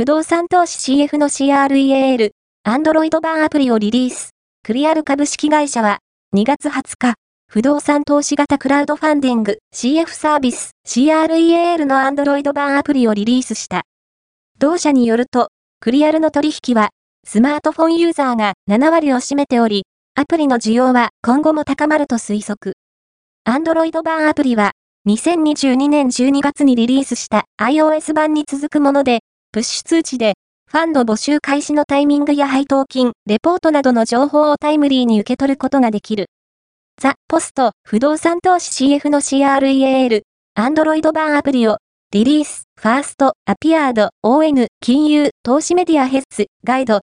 不動産投資 CF の CREAL、アンドロイド版アプリをリリース。クリアル株式会社は、2月20日、不動産投資型クラウドファンディング CF サービス CREAL のアンドロイド版アプリをリリースした。同社によると、クリアルの取引は、スマートフォンユーザーが7割を占めており、アプリの需要は今後も高まると推測。アンドロイド版アプリは、2022年12月にリリースした iOS 版に続くもので、プッシュ通知で、ファンの募集開始のタイミングや配当金、レポートなどの情報をタイムリーに受け取ることができる。ザ・ポスト、不動産投資 CF の CREAL、アンドロイド版アプリを、リリース、ファースト、アピアード、ON、金融、投資メディアヘッズ、ガイド、